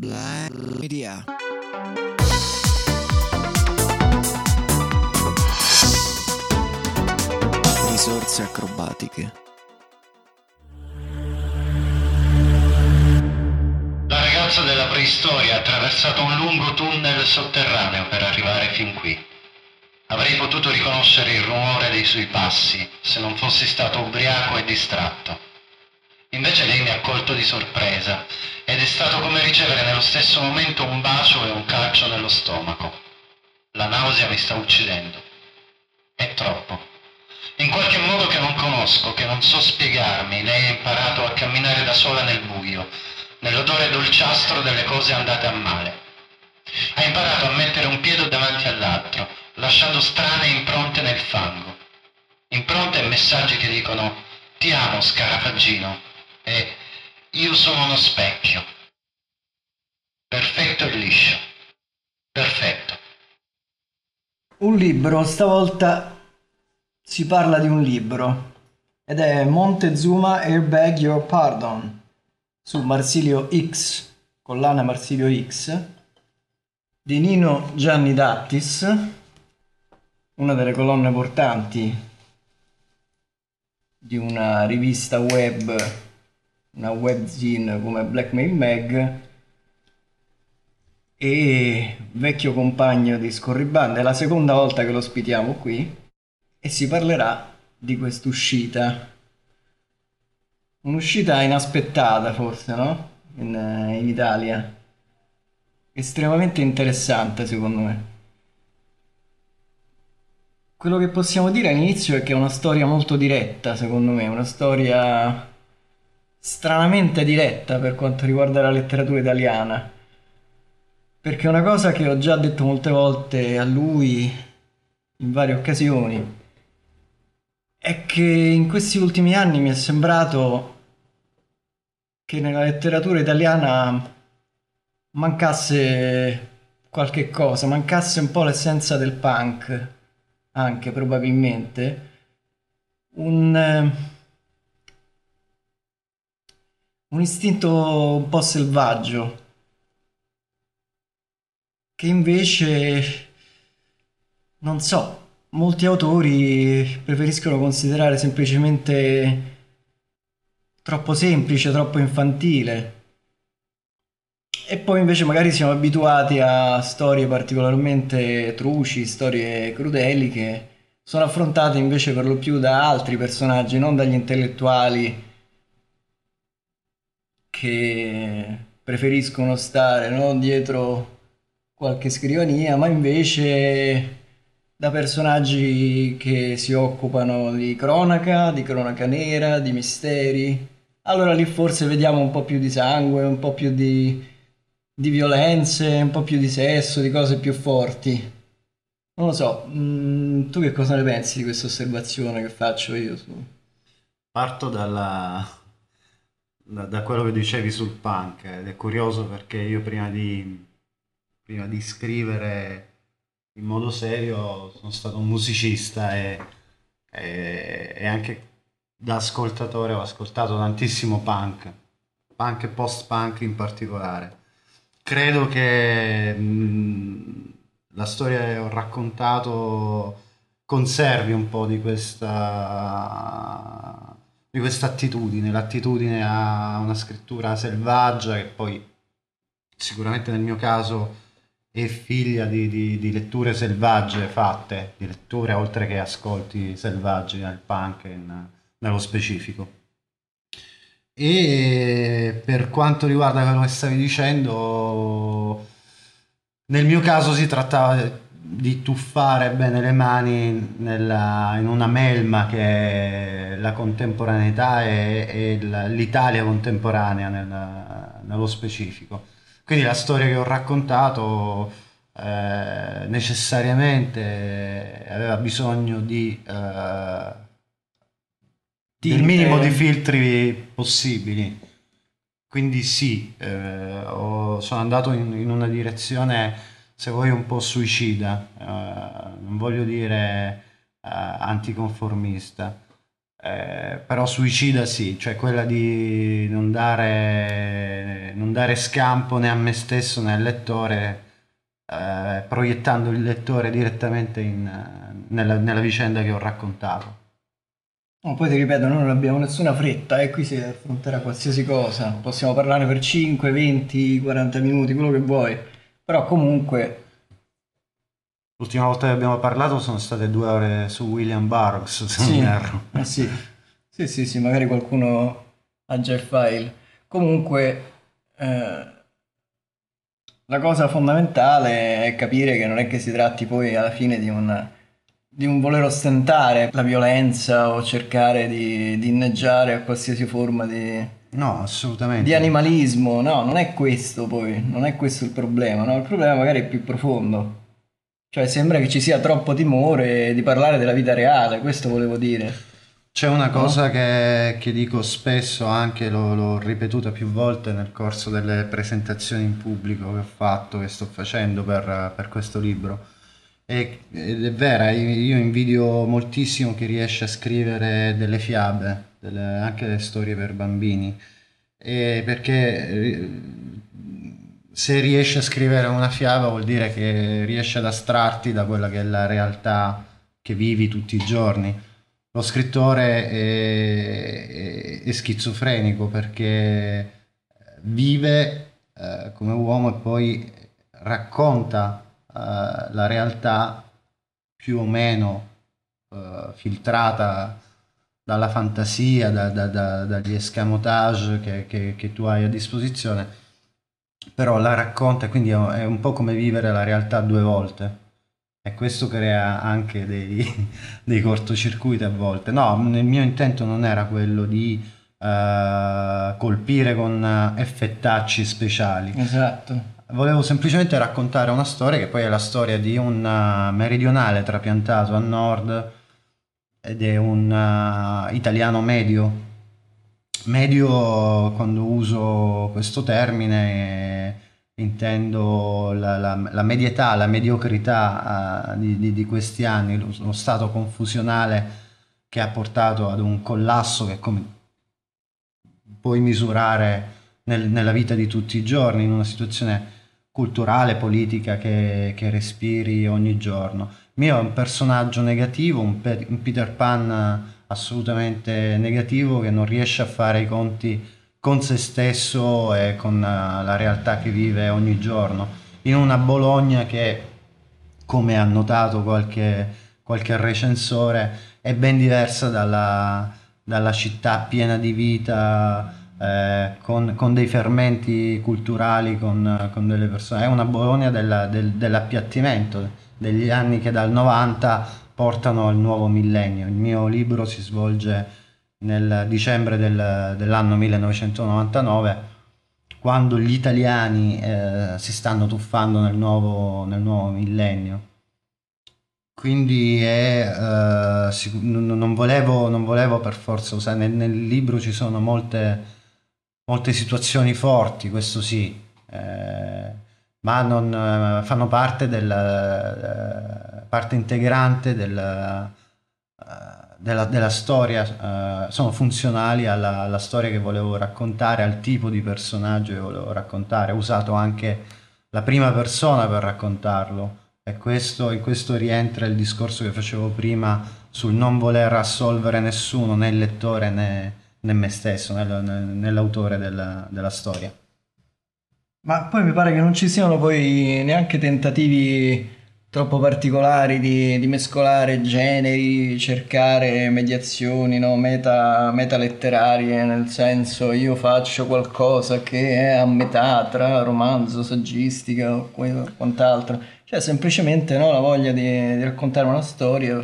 Black Media. Risorse acrobatiche. La ragazza della preistoria ha attraversato un lungo tunnel sotterraneo per arrivare fin qui. Avrei potuto riconoscere il rumore dei suoi passi se non fossi stato ubriaco e distratto. Invece lei mi ha colto di sorpresa ed è stato come ricevere nello stesso momento un bacio e un calcio nello stomaco. La nausea mi sta uccidendo. È troppo. In qualche modo che non conosco, che non so spiegarmi, lei ha imparato a camminare da sola nel buio, nell'odore dolciastro delle cose andate a male. Ha imparato a mettere un piede davanti all'altro, lasciando strane impronte nel fango. Impronte e messaggi che dicono ti amo scarafaggino e io sono uno specchio. Perfetto e liscio. Perfetto. Un libro, stavolta si parla di un libro ed è Montezuma Airbag Your Pardon su Marsilio X, collana Marsilio X di Nino Gianni Dattis, una delle colonne portanti di una rivista web, una webzine come Blackmail Mag e vecchio compagno di Scorribande, è la seconda volta che lo ospitiamo qui e si parlerà di quest'uscita. Un'uscita inaspettata forse, no? In, in Italia. Estremamente interessante secondo me. Quello che possiamo dire all'inizio è che è una storia molto diretta, secondo me, una storia stranamente diretta per quanto riguarda la letteratura italiana. Perché una cosa che ho già detto molte volte a lui in varie occasioni è che in questi ultimi anni mi è sembrato che nella letteratura italiana mancasse qualche cosa, mancasse un po' l'essenza del punk, anche probabilmente, un, eh, un istinto un po' selvaggio, che invece, non so, molti autori preferiscono considerare semplicemente troppo semplice, troppo infantile. E poi invece magari siamo abituati a storie particolarmente truci, storie crudeli che sono affrontate invece per lo più da altri personaggi, non dagli intellettuali che preferiscono stare no, dietro qualche scrivania, ma invece da personaggi che si occupano di cronaca, di cronaca nera, di misteri. Allora lì forse vediamo un po' più di sangue, un po' più di, di violenze, un po' più di sesso, di cose più forti. Non lo so, mm, tu che cosa ne pensi di questa osservazione che faccio io? Parto dalla, da, da quello che dicevi sul punk ed è curioso perché io prima di, prima di scrivere in modo serio sono stato un musicista e, e, e anche da ascoltatore ho ascoltato tantissimo punk, punk e post-punk in particolare. Credo che mh, la storia che ho raccontato conservi un po' di questa di questa attitudine, l'attitudine a una scrittura selvaggia che poi sicuramente nel mio caso è figlia di, di, di letture selvagge fatte, di letture oltre che ascolti selvaggi nel punk in, nello specifico. E per quanto riguarda quello che stavi dicendo, nel mio caso si trattava di tuffare bene le mani nella, in una melma che è la contemporaneità e, e l'Italia contemporanea nel, nello specifico. Quindi la storia che ho raccontato eh, necessariamente aveva bisogno di eh, il minimo di filtri possibili. Quindi sì, eh, ho, sono andato in, in, una direzione, se vuoi, un po' suicida, eh, non voglio dire eh, anticonformista, eh, però suicida sì, cioè quella di non dare eh, non dare scampo né a me stesso né al lettore, eh, proiettando il lettore direttamente in, eh, nella, nella vicenda che ho raccontato. No, poi ti ripeto, noi non abbiamo nessuna fretta e qui si affronterà qualsiasi cosa. Possiamo parlare per 5, 20, 40 minuti, quello che vuoi. Però comunque L'ultima volta che abbiamo parlato sono state due ore su William Burroughs, se Sì, non erro. eh sì. sì, sì, sì, magari qualcuno ha già il file. Comunque, eh, la cosa fondamentale è capire che non è che si tratti poi alla fine di un, di un voler ostentare la violenza o cercare di, di inneggiare a qualsiasi forma di, No, assolutamente. di animalismo. No, non è questo poi, non è questo il problema, no? Il problema magari è più profondo. Cioè, sembra che ci sia troppo timore di parlare della vita reale, questo volevo dire. C'è una cosa che, che dico spesso, anche l'ho, l'ho ripetuta più volte nel corso delle presentazioni in pubblico che ho fatto, che sto facendo per, per questo libro. E- ed è vera, io invidio moltissimo chi riesce a scrivere delle fiabe, delle- anche storie per bambini, E perché eh, se riesci a scrivere una fiaba vuol dire che riesci ad astrarti da quella che è la realtà che vivi tutti i giorni. Lo scrittore è, è- è schizofrenico perché vive eh, come uomo e poi racconta eh, la realtà più o meno eh, filtrata dalla fantasia, da- da- da- dagli escamotage che, che- che tu hai a disposizione, però la racconta, quindi è un- po' come vivere la realtà due volte. E questo crea anche dei, dei cortocircuiti a volte. No, il mio intento non era quello di eh, colpire con effettacci speciali. Esatto. Volevo semplicemente raccontare una storia che poi è la storia di un eh, meridionale trapiantato a nord ed è un eh, italiano medio. Medio, quando uso questo termine, eh, intendo la, la- la medietà, la mediocrità eh, di, di- di questi anni, lo, lo stato confusionale che ha portato ad un collasso che come puoi misurare nel- nella vita di tutti i giorni, in una situazione culturale, politica che, che respiri ogni giorno. Mio è un personaggio negativo, un, Pe- un Peter Pan assolutamente negativo che non riesce a fare i conti con se stesso e con eh, la realtà che vive ogni giorno. In una Bologna che, come ha notato qualche, qualche recensore, è ben diversa dalla, dalla città piena di vita, eh, con, con dei fermenti culturali, con, con delle persone. È una Bologna della- del- dell'appiattimento, degli anni che dal 90 portano al nuovo millennio. Il mio libro si svolge nel dicembre del- dell'anno 1999, quando gli italiani eh, si stanno tuffando nel nuovo, nel nuovo millennio. Quindi è, eh, sic- non volevo, non volevo per forza usare, nel, nel libro ci sono molte, molte situazioni forti, questo sì, eh, ma non, eh, fanno parte del, eh, parte integrante del, eh, della, della storia, sono funzionali alla, alla storia che volevo raccontare, al tipo di personaggio che volevo raccontare. Ho usato anche la prima persona per raccontarlo e questo, in questo rientra il discorso che facevo prima sul non voler assolvere nessuno, né il lettore né, né me stesso, né, né- né l'autore della, della storia. Ma poi mi pare che non ci siano poi neanche tentativi troppo particolari di, di mescolare generi, cercare mediazioni, no? Meta, metaletterarie, nel senso io faccio qualcosa che è a metà tra romanzo, saggistica o quant'altro. Cioè semplicemente no, la voglia di, di raccontare una storia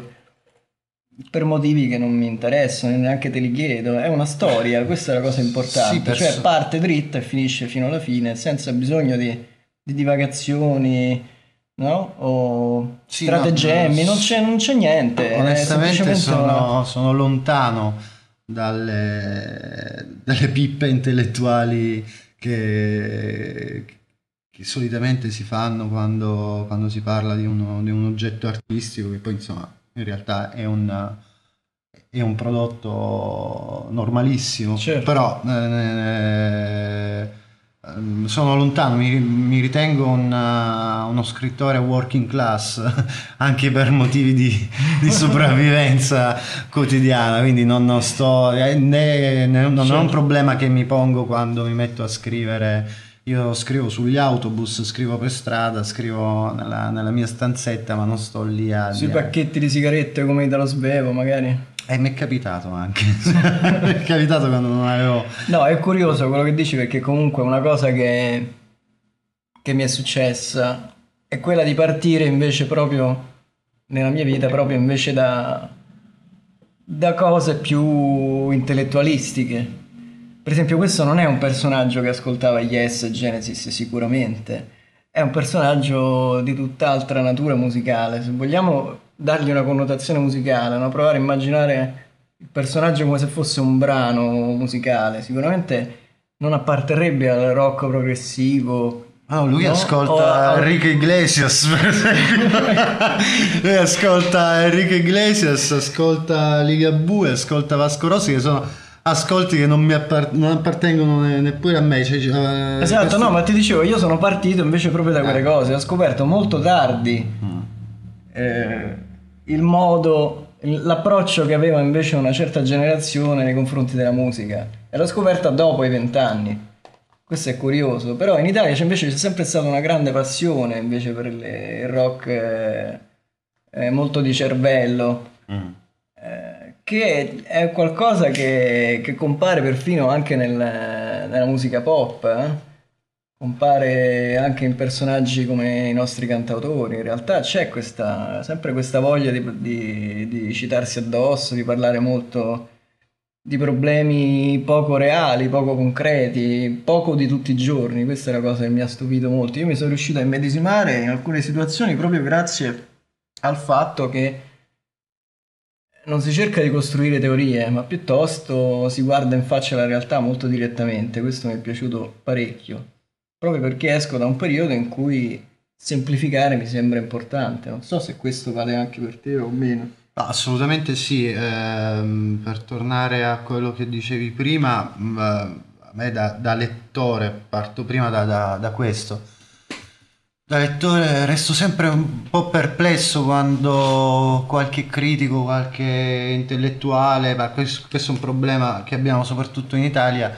per motivi che non mi interessano, neanche te li chiedo. È una storia, questa è la cosa importante. Sì, cioè parte dritta e finisce fino alla fine, senza bisogno di, di divagazioni, no? O Sì, stratagemmi, no, non c'è, non c'è niente. è Onestamente una- sono, sono lontano dalle, dalle pippe intellettuali che, che solitamente si fanno quando, quando si parla di, uno- di un oggetto artistico che poi insomma in realtà è un, è un prodotto normalissimo, Certo. però eh, ehm, sono lontano, mi, mi ritengo un, uh, uno scrittore working class anche per motivi di, di sopravvivenza quotidiana, quindi non, non sto, eh, né, né- non è un Certo. problema che mi pongo quando mi metto a scrivere. Io scrivo sugli autobus, scrivo per strada, scrivo nella, nella mia stanzetta, ma non sto lì a... Sui pacchetti di sigarette come Italo Svevo, magari. E mi è capitato anche. mi è capitato quando non avevo... No, è curioso quello che dici perché comunque una cosa che, che mi è successa è quella di partire invece proprio nella mia vita, proprio invece da, da cose più intellettualistiche. Per esempio, questo non è un personaggio che ascoltava Yes e Genesis sicuramente, è un personaggio di tutt'altra natura musicale. Se vogliamo dargli una connotazione musicale, no? provare a immaginare il personaggio come se fosse un brano musicale, sicuramente non apparterrebbe al rock progressivo. Ah, no, lui no? ascolta O a- Enrique Iglesias, lui ascolta Enrique Iglesias, ascolta Ligabue, ascolta Vasco Rossi, che sono ascolti che non mi appar- non appartengono ne- neppure a me. Cioè, eh, Esatto, questo- no, ma ti dicevo, io sono partito invece proprio da quelle cose, ho scoperto molto tardi Mm. eh, il modo, l'approccio che aveva invece una certa generazione nei confronti della musica e l'ho scoperta dopo i vent'anni. Questo è curioso, però in Italia c'è invece c'è sempre stata una grande passione invece per le- il rock eh, eh, molto di cervello, Mm. Che è qualcosa che, che compare perfino anche nel- nella musica pop, eh. compare anche in personaggi come i nostri cantautori. In realtà c'è questa, sempre questa voglia di, di- di citarsi addosso, di parlare molto di problemi poco reali, poco concreti, poco di tutti i giorni. Questa è la cosa che mi ha stupito molto. Io mi sono riuscito a immedesimare in alcune situazioni proprio grazie al fatto che non si cerca di costruire teorie, ma piuttosto si guarda in faccia la realtà molto direttamente. Questo mi è piaciuto parecchio, proprio perché esco da un periodo in cui semplificare mi sembra importante. Non so se questo vale anche per te o meno. No, Assolutamente sì, ehm, per tornare a quello che dicevi prima, mh, a me da, da lettore, parto prima da, da- da questo, da lettore resto sempre un po' perplesso quando qualche critico, qualche intellettuale, ma questo, è un problema che abbiamo soprattutto in Italia,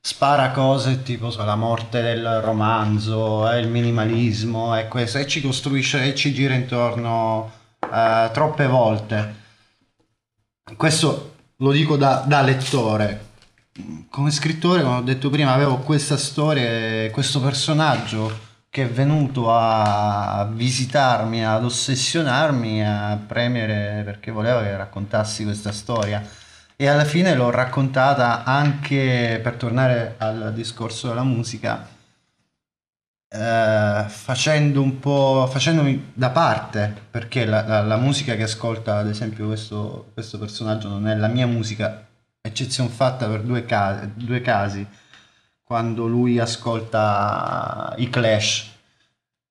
spara cose tipo so, la morte del romanzo, eh, il minimalismo e questo, e ci costruisce e ci gira intorno eh, troppe volte. Questo lo dico da, da lettore. Come scrittore, come ho detto prima, avevo questa storia, questo personaggio che è venuto a visitarmi, ad ossessionarmi, a premere perché voleva che raccontassi questa storia. E alla fine l'ho raccontata anche per tornare al discorso della musica, eh, facendo un po' facendomi da parte perché la, la- la musica che ascolta ad esempio questo, questo personaggio non è la mia musica eccezione fatta per due, ca- due casi quando lui ascolta i Clash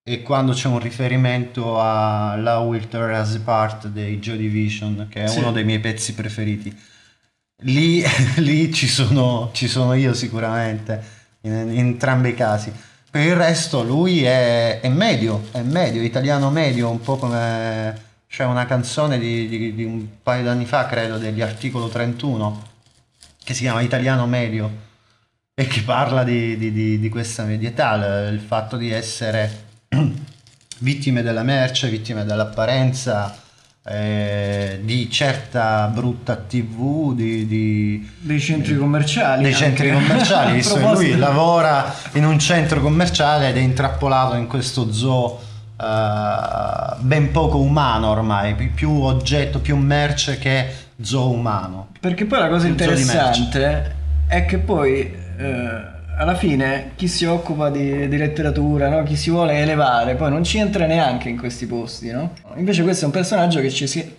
e quando c'è un riferimento a La Will Tear Us Apart dei Joy Division che è Sì. uno dei miei pezzi preferiti. Lì, lì ci, sono, ci sono io sicuramente in, in entrambi i casi. Per il resto lui è, è medio, è medio, italiano medio, un po' come c'è una canzone di, di- di un paio d'anni fa, credo, degli articolo 31, che si chiama Italiano medio e che parla di, di- di- di questa medietà, il, fatto di essere vittime della merce, vittime dell'apparenza, eh, di certa brutta tv, di- di, Dei centri commerciali. dei anche. centri commerciali, visto che lui lavora in un centro commerciale ed è intrappolato in questo zoo eh, ben poco umano ormai, pi- più oggetto, più merce che zoo umano. Perché poi la cosa interessante è che poi eh, alla fine chi si occupa di, di letteratura, no? chi si vuole elevare, poi non ci entra neanche in questi posti, no? Invece questo è un personaggio che ci si,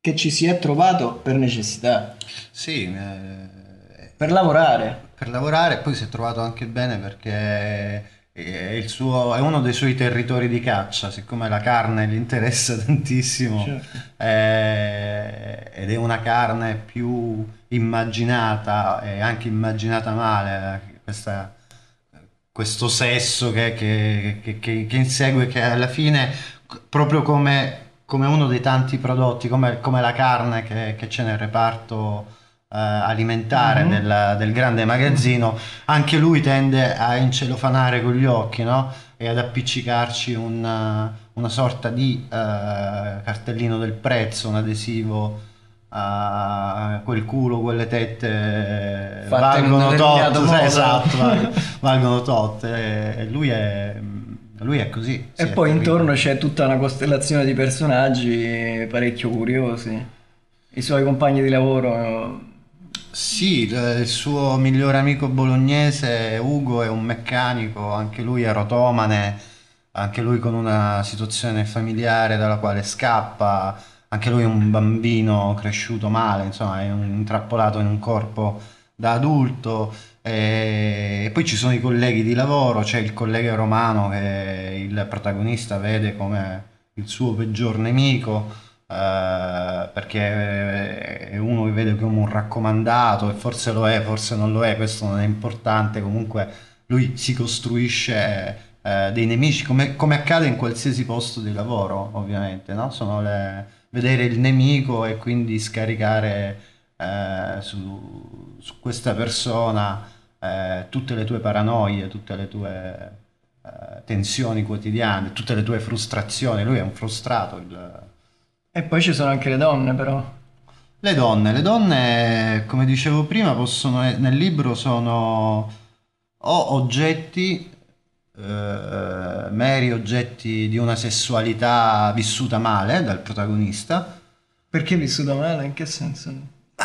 che ci si è trovato per necessità, Sì, eh, per lavorare. per lavorare poi si è trovato anche bene perché è, il suo- è uno dei suoi territori di caccia, siccome la carne gli interessa tantissimo Certo. eh, ed è una carne più immaginata e anche immaginata male, questa, questo sesso che, che, che, che, insegue, che alla fine, proprio come, come uno dei tanti prodotti, come, come la carne che, che c'è nel reparto eh, alimentare Mhm. del, del grande magazzino, anche lui tende a incelofanare con gli occhi, no? E ad appiccicarci un, una sorta di eh, cartellino del prezzo, un adesivo a quel culo, quelle tette Fatte valgono tot, modo. esatto, val- valgono tot e, e lui è, lui è così. E poi intorno c'è tutta una costellazione di personaggi parecchio curiosi. I suoi compagni di lavoro. Sì, il suo migliore amico bolognese Ugo è un meccanico, anche lui è rotomane, anche lui con una situazione familiare dalla quale scappa, anche lui è un bambino cresciuto male, insomma è un intrappolato in un corpo da adulto. E poi ci sono i colleghi di lavoro, c'è il collega romano che il protagonista vede come il suo peggior nemico eh, perché è uno che vede come un raccomandato e forse lo è, forse non lo è, questo non è importante, comunque lui si costruisce eh, dei nemici come, come accade in qualsiasi posto di lavoro, ovviamente, no? Sono le- vedere il nemico e quindi scaricare eh, su, su questa persona tutte le tue paranoie, tutte le tue tensioni quotidiane, tutte le tue frustrazioni. Lui è un frustrato. il- E poi ci sono anche le donne, però. le donne, le donne, come dicevo prima, possono, nel libro sono o oggetti, eh, meri oggetti di una sessualità vissuta male dal protagonista, Perché vissuto male? In che senso?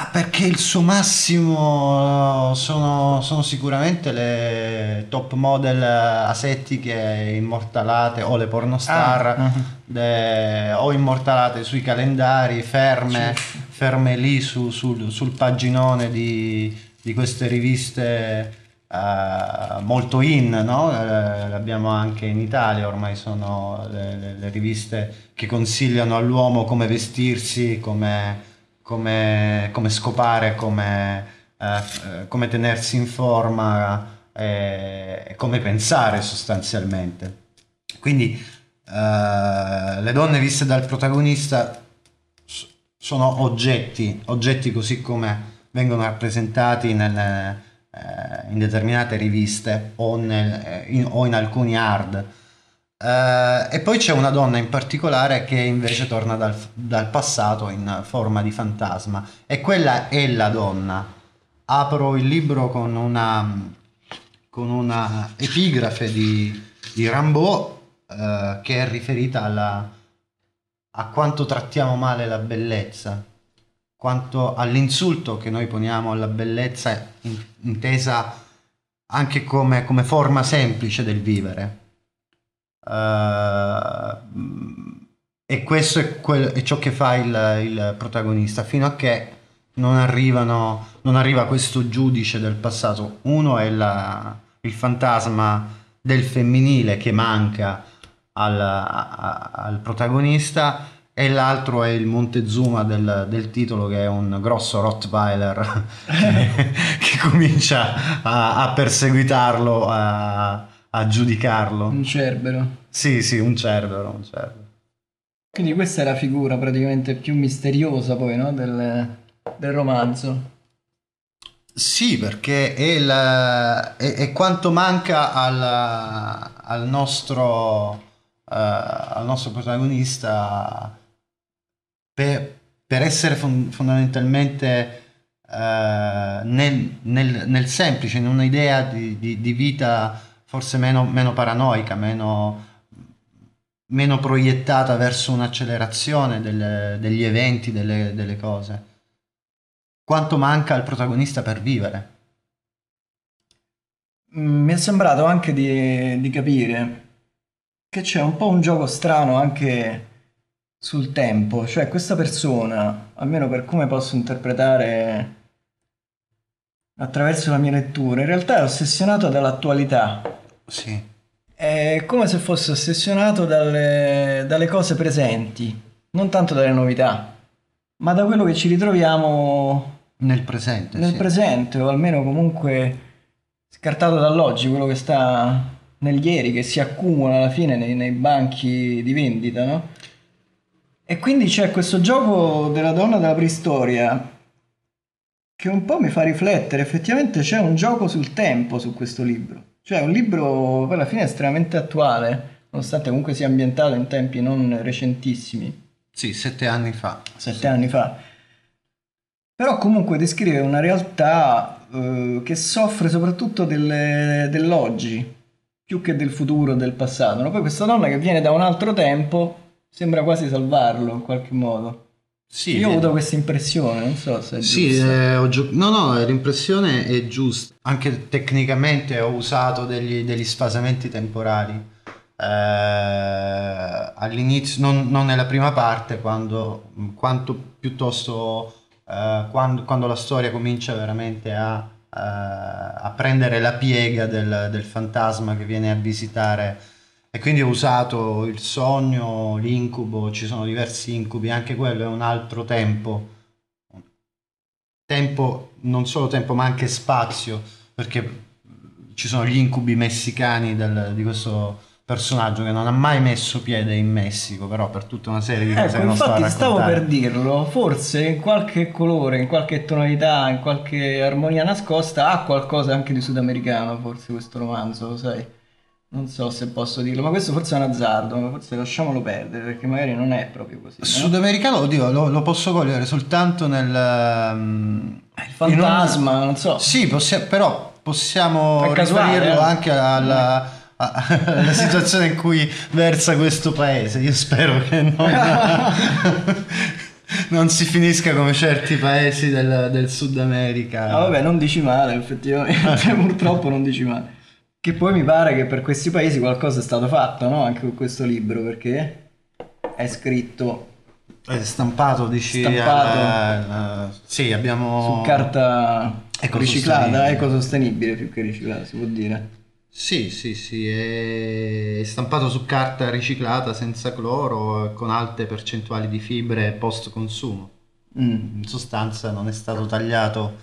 Ah, perché il suo massimo sono, sono sicuramente le top model asettiche immortalate o le pornostar Ah, ah. de- o immortalate sui calendari, ferme, Sì. ferme lì su- sul, sul paginone di, di queste riviste eh, molto in, no? Eh, le abbiamo anche in Italia, ormai sono le, le- le riviste che consigliano all'uomo come vestirsi, come, come- come scopare, come, eh, f- come tenersi in forma eh, e come pensare sostanzialmente. Quindi eh, le donne viste dal protagonista sono oggetti, oggetti così come vengono rappresentati nelle, eh, in determinate riviste o, nel- eh, in, o in alcuni hard. Eh, e poi c'è una donna in particolare che invece torna dal, dal passato in forma di fantasma e quella è la donna. Apro il libro con una, con una epigrafe di, di Rimbaud eh, che è riferita alla, a quanto trattiamo male la bellezza, quanto all'insulto che noi poniamo alla bellezza in- intesa anche come, come forma semplice del vivere. Eh, e questo è, quel- è ciò che fa il, il protagonista, fino a che non, arrivano, non arriva questo giudice del passato. Uno è la- il fantasma del femminile che manca al, a- al protagonista e l'altro è il Montezuma del, del titolo che è un grosso Rottweiler che, che comincia a, a perseguitarlo, a, a giudicarlo. Un cerbero. Sì, sì, un cerbero, un cerbero. Quindi questa è la figura praticamente più misteriosa poi, no? del, del romanzo. Sì, perché è, il- è- è quanto manca al, al nostro, eh, al nostro protagonista per, per essere fon- fondamentalmente eh, nel, nel- nel semplice, in un'idea di, di- di vita forse meno, meno paranoica, meno, meno proiettata verso un'accelerazione delle- degli eventi, delle, delle cose. Quanto manca al protagonista per vivere? Mm, Mi è sembrato anche di, di capire che c'è un po' un gioco strano anche sul tempo, cioè questa persona, almeno per come posso interpretare attraverso la mia lettura, in realtà è ossessionato dall'attualità. Sì. È come se fosse ossessionato dalle, dalle cose presenti, non tanto dalle novità, ma da quello che ci ritroviamo Nel presente, nel sì. presente, o almeno comunque scartato dall'oggi, quello che sta nel ieri, che si accumula alla fine nei, nei banchi di vendita, no? E quindi c'è questo gioco della donna della preistoria che un po' mi fa riflettere, effettivamente c'è un gioco sul tempo su questo libro, cioè un libro poi alla fine estremamente attuale, nonostante comunque sia ambientato in tempi non recentissimi, Sì, sette anni fa. sette anni fa. Però comunque descrive una realtà eh, che soffre soprattutto delle- dell'oggi, più che del futuro, del passato. no? Poi questa donna che viene da un altro tempo sembra quasi salvarlo in qualche modo. Sì, Io ho avuto questa impressione, non so se è Sì, eh, gio- no, no, l'impressione è giusta. Anche tecnicamente ho usato degli, degli sfasamenti temporali. Eh, all'inizio, non, non nella prima parte, quando, quanto piuttosto eh, quando, quando la storia comincia veramente a, eh, a prendere la piega del, del fantasma che viene a visitare. E quindi ho usato il sogno, l'incubo, ci sono diversi incubi, anche quello è un altro tempo tempo, non solo tempo ma anche spazio, perché ci sono gli incubi messicani del- di questo personaggio che non ha mai messo piede in Messico, però per tutta una serie di cose Ecco, che non sto a stavo per dirlo, forse in qualche colore, in qualche tonalità, in qualche armonia nascosta ha qualcosa anche di sudamericano, forse questo romanzo, lo sai? Non so se posso dirlo, ma questo forse è un azzardo, ma forse lasciamolo perdere perché magari non è proprio così. no? Sudamericano, oddio, lo, lo posso cogliere soltanto nel... ehm, Il fantasma, non so. Sì, possia- però possiamo riferirlo eh. anche alla, a- alla situazione in cui versa questo paese. Io spero che non, non si finisca come certi paesi del, del Sud America. Ah, vabbè, non dici male, effettivamente, purtroppo non dici male. Che poi mi pare che per questi paesi qualcosa è stato fatto, no? Anche con questo libro, perché è scritto È stampato, dici? Stampato. al- eh, sì, abbiamo... su carta riciclata, Ecosostenibile. ecosostenibile più che riciclata, si può dire. Sì, sì, sì, è stampato su carta riciclata senza cloro, con alte percentuali di fibre post consumo. Mm. In sostanza non è stato tagliato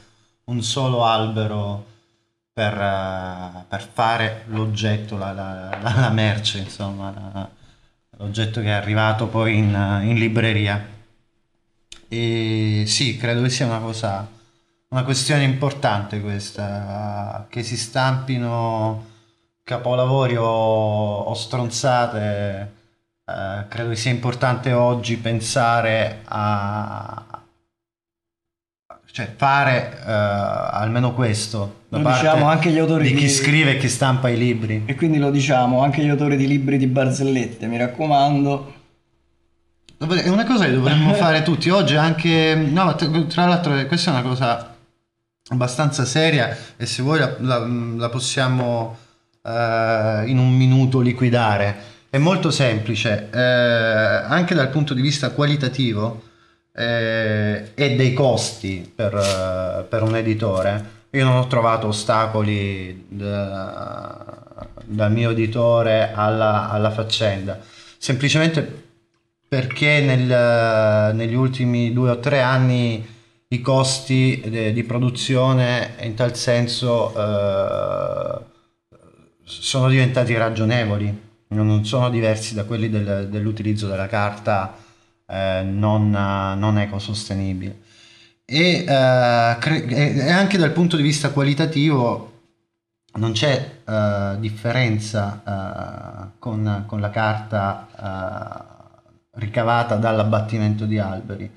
un solo albero per, eh, per fare l'oggetto, la, la- la- merce, insomma, l'oggetto che è arrivato poi in, in libreria. E sì, credo che sia una cosa, una questione importante questa, che si stampino capolavori o, o stronzate. eh, credo che sia importante oggi pensare a, cioè fare eh, almeno questo da Lo parte diciamo anche gli autori di chi di- scrive e chi stampa i libri. E quindi lo diciamo anche gli autori di libri di barzellette, mi raccomando. È una cosa che dovremmo fare tutti oggi anche no, tra tra l'altro questa è una cosa abbastanza seria e se vuoi la, la- la possiamo eh, in un minuto liquidare. È molto semplice, eh, anche dal punto di vista qualitativo eh, e dei costi per, eh, per un editore. Io non ho trovato ostacoli da- dal mio editore alla, alla faccenda, semplicemente perché nel- negli ultimi due o tre anni i costi de- di produzione in tal senso eh, sono diventati ragionevoli, non sono diversi da quelli del- dell'utilizzo della carta eh, non, non ecosostenibile. E, eh, cre- e- anche dal punto di vista qualitativo non c'è eh, differenza eh, con, con la carta eh, ricavata dall'abbattimento di alberi.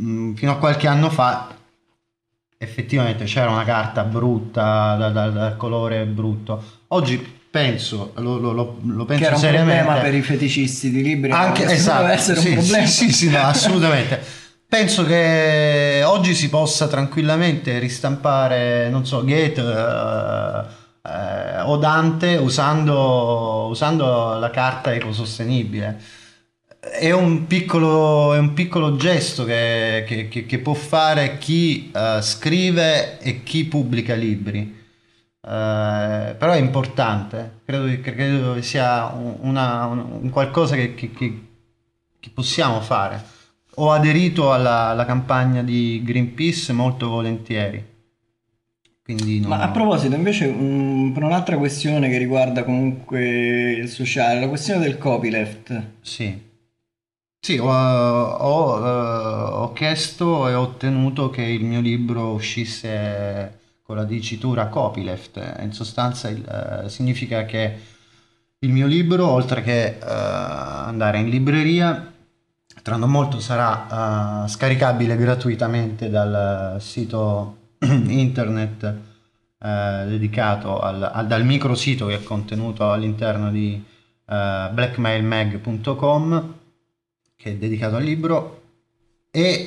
Mm, fino a qualche anno fa effettivamente c'era una carta brutta, dal, dal- dal colore brutto. Oggi penso, lo, lo- lo- lo Che penso era un seriamente, problema per i feticisti di libri. anche esatto, deve essere sì, un problema. Sì, sì, no, assolutamente. Penso che oggi si possa tranquillamente ristampare, non so, Goethe eh, eh, o Dante usando, usando la carta ecosostenibile. È un piccolo, è un piccolo gesto che, che- che- che può fare chi eh, scrive e chi pubblica libri. Eh, però è importante, credo, che- credo che sia un, una- un- qualcosa che, che- che- che possiamo fare. Ho aderito alla, alla campagna di Greenpeace molto volentieri, non- Ma a proposito, invece, mh, per un'altra questione che riguarda comunque il sociale, la questione del copyleft. Sì, sì, ho, ho, eh, ho chiesto e ho ottenuto che il mio libro uscisse con la dicitura copyleft. In sostanza il- eh, significa che il mio libro, oltre che eh, andare in libreria, tra non molto sarà eh, scaricabile gratuitamente dal sito internet eh, dedicato al, al- dal microsito che è contenuto all'interno di eh, blackmailmag.com che è dedicato al libro e eh,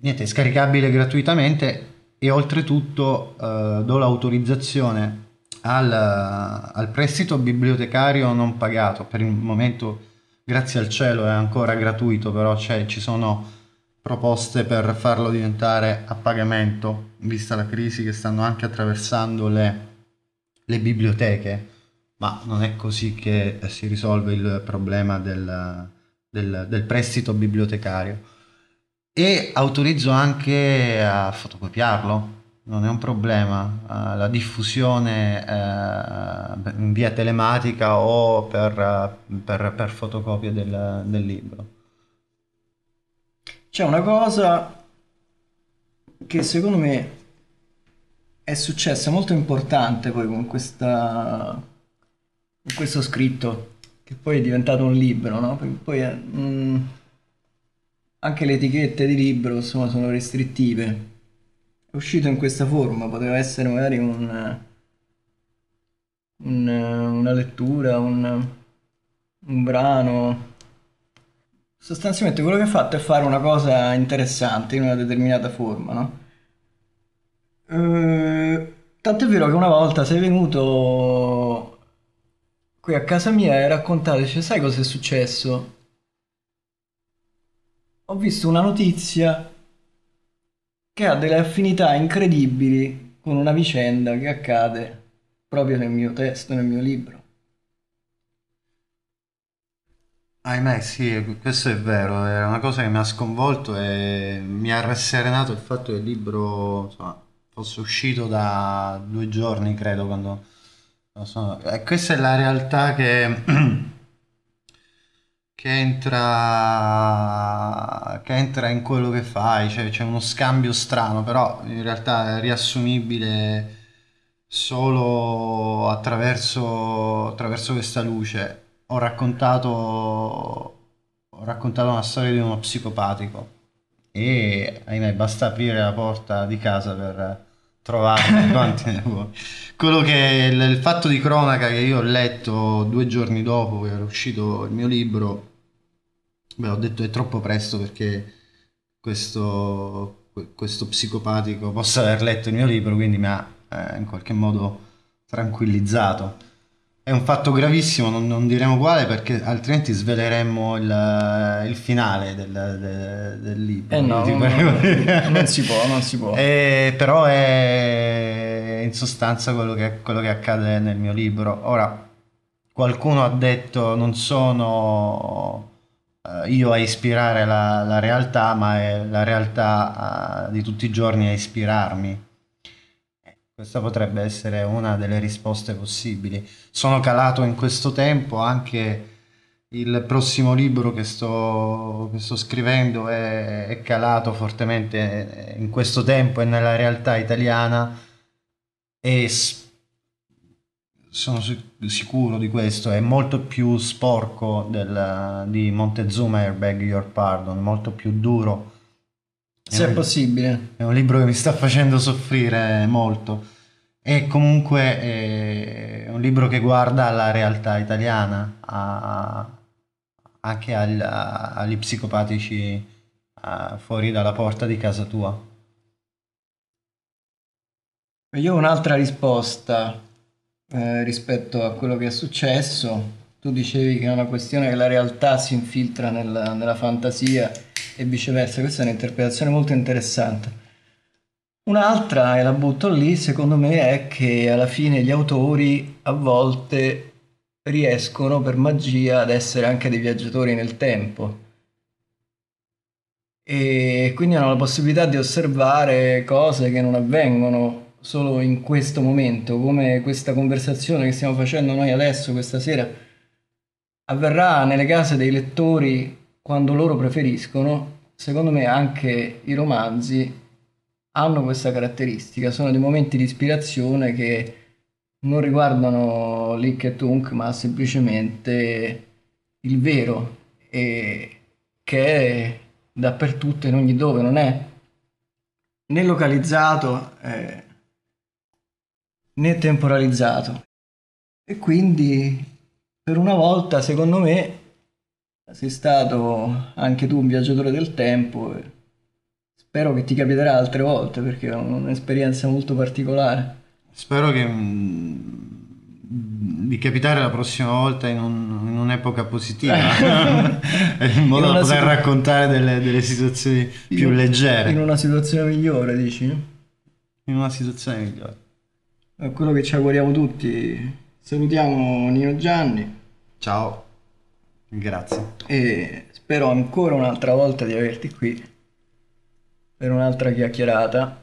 niente, è scaricabile gratuitamente e oltretutto eh, do l'autorizzazione al, al prestito bibliotecario non pagato. Per il momento, grazie al cielo, è ancora gratuito, però ci sono proposte per farlo diventare a pagamento, vista la crisi che stanno anche attraversando le, le biblioteche, ma non è così che si risolve il problema del, del- del prestito bibliotecario. E autorizzo anche a fotocopiarlo, non è un problema, eh, la diffusione eh, in via telematica o per, per- per fotocopia del, del libro. C'è una cosa che secondo me è successa molto importante poi con questa, con questo scritto, che poi è diventato un libro, no? Poi è, mm, anche le etichette di libro, insomma, sono restrittive. È uscito in questa forma, poteva essere magari un, un- una lettura, un, un brano. Sostanzialmente quello che ha fatto è fare una cosa interessante in una determinata forma, no? Eh, tant'è vero che una volta sei venuto qui a casa mia e raccontato, sai cosa è successo? Ho visto una notizia che ha delle affinità incredibili con una vicenda che accade proprio nel mio testo, nel mio libro. Ahimè, sì, questo è vero, è una cosa che mi ha sconvolto e mi ha rasserenato il fatto che il libro, insomma, fosse uscito da due giorni, credo, quando E questa è la realtà che, che entra, che entra in quello che fai, cioè c'è uno scambio strano, però in realtà è riassumibile solo attraverso, attraverso questa luce. Ho raccontato, ho raccontato una storia di uno psicopatico e ahimè basta aprire la porta di casa per trovarmi quanti ne vuoi. Quello che il, il fatto di cronaca che io ho letto due giorni dopo che era uscito il mio libro, beh, ho detto è troppo presto perché questo, que- questo psicopatico possa aver letto il mio libro, quindi mi ha eh, in qualche modo tranquillizzato. È un fatto gravissimo, non, non diremo quale perché altrimenti sveleremmo il, il finale del, del- del libro. Eh no, non, prego. non si può, non si può. Eh, però è in sostanza quello che, quello che accade nel mio libro. Ora, qualcuno ha detto non sono io a ispirare la, la realtà, ma è la realtà eh, di tutti i giorni a ispirarmi. Eh, Questa potrebbe essere una delle risposte possibili. Sono calato in questo tempo anche il prossimo libro che sto, che sto scrivendo è, è calato fortemente in questo tempo e nella realtà italiana e s- sono sic- sicuro di questo, è molto più sporco del- di Montezuma I Beg Your Pardon, molto più duro. Se è un- possibile. è un libro che mi sta facendo soffrire molto. E comunque è un libro che guarda alla realtà italiana, a- anche al- a- agli psicopatici eh, fuori dalla porta di casa tua. Io ho un'altra risposta eh, rispetto a quello che è successo. Tu dicevi che è una questione che la realtà si infiltra nella, nella fantasia e viceversa. Questa è un'interpretazione molto interessante. Un'altra, e la butto lì, secondo me, è che alla fine gli autori a volte riescono per magia ad essere anche dei viaggiatori nel tempo. e quindi hanno la possibilità di osservare cose che non avvengono solo in questo momento, come questa conversazione che stiamo facendo noi adesso, questa sera, avverrà nelle case dei lettori quando loro preferiscono. Secondo me anche i romanzi hanno questa caratteristica, sono dei momenti di ispirazione che non riguardano Lick e Tunk, ma semplicemente il vero, e che è dappertutto, in ogni dove, non è né localizzato eh, né temporalizzato. E quindi per una volta, secondo me, sei stato anche tu un viaggiatore del tempo. E spero che ti capiterà altre volte perché è un'esperienza molto particolare. Spero che mm, di capitare la prossima volta in, un- in un'epoca positiva, in modo In da poter situ- raccontare delle, delle situazioni più leggere, In una situazione migliore, dici? in una situazione migliore. È quello che ci auguriamo tutti. Salutiamo Nino Gianni Ciao, grazie. e spero ancora un'altra volta di averti qui per un'altra chiacchierata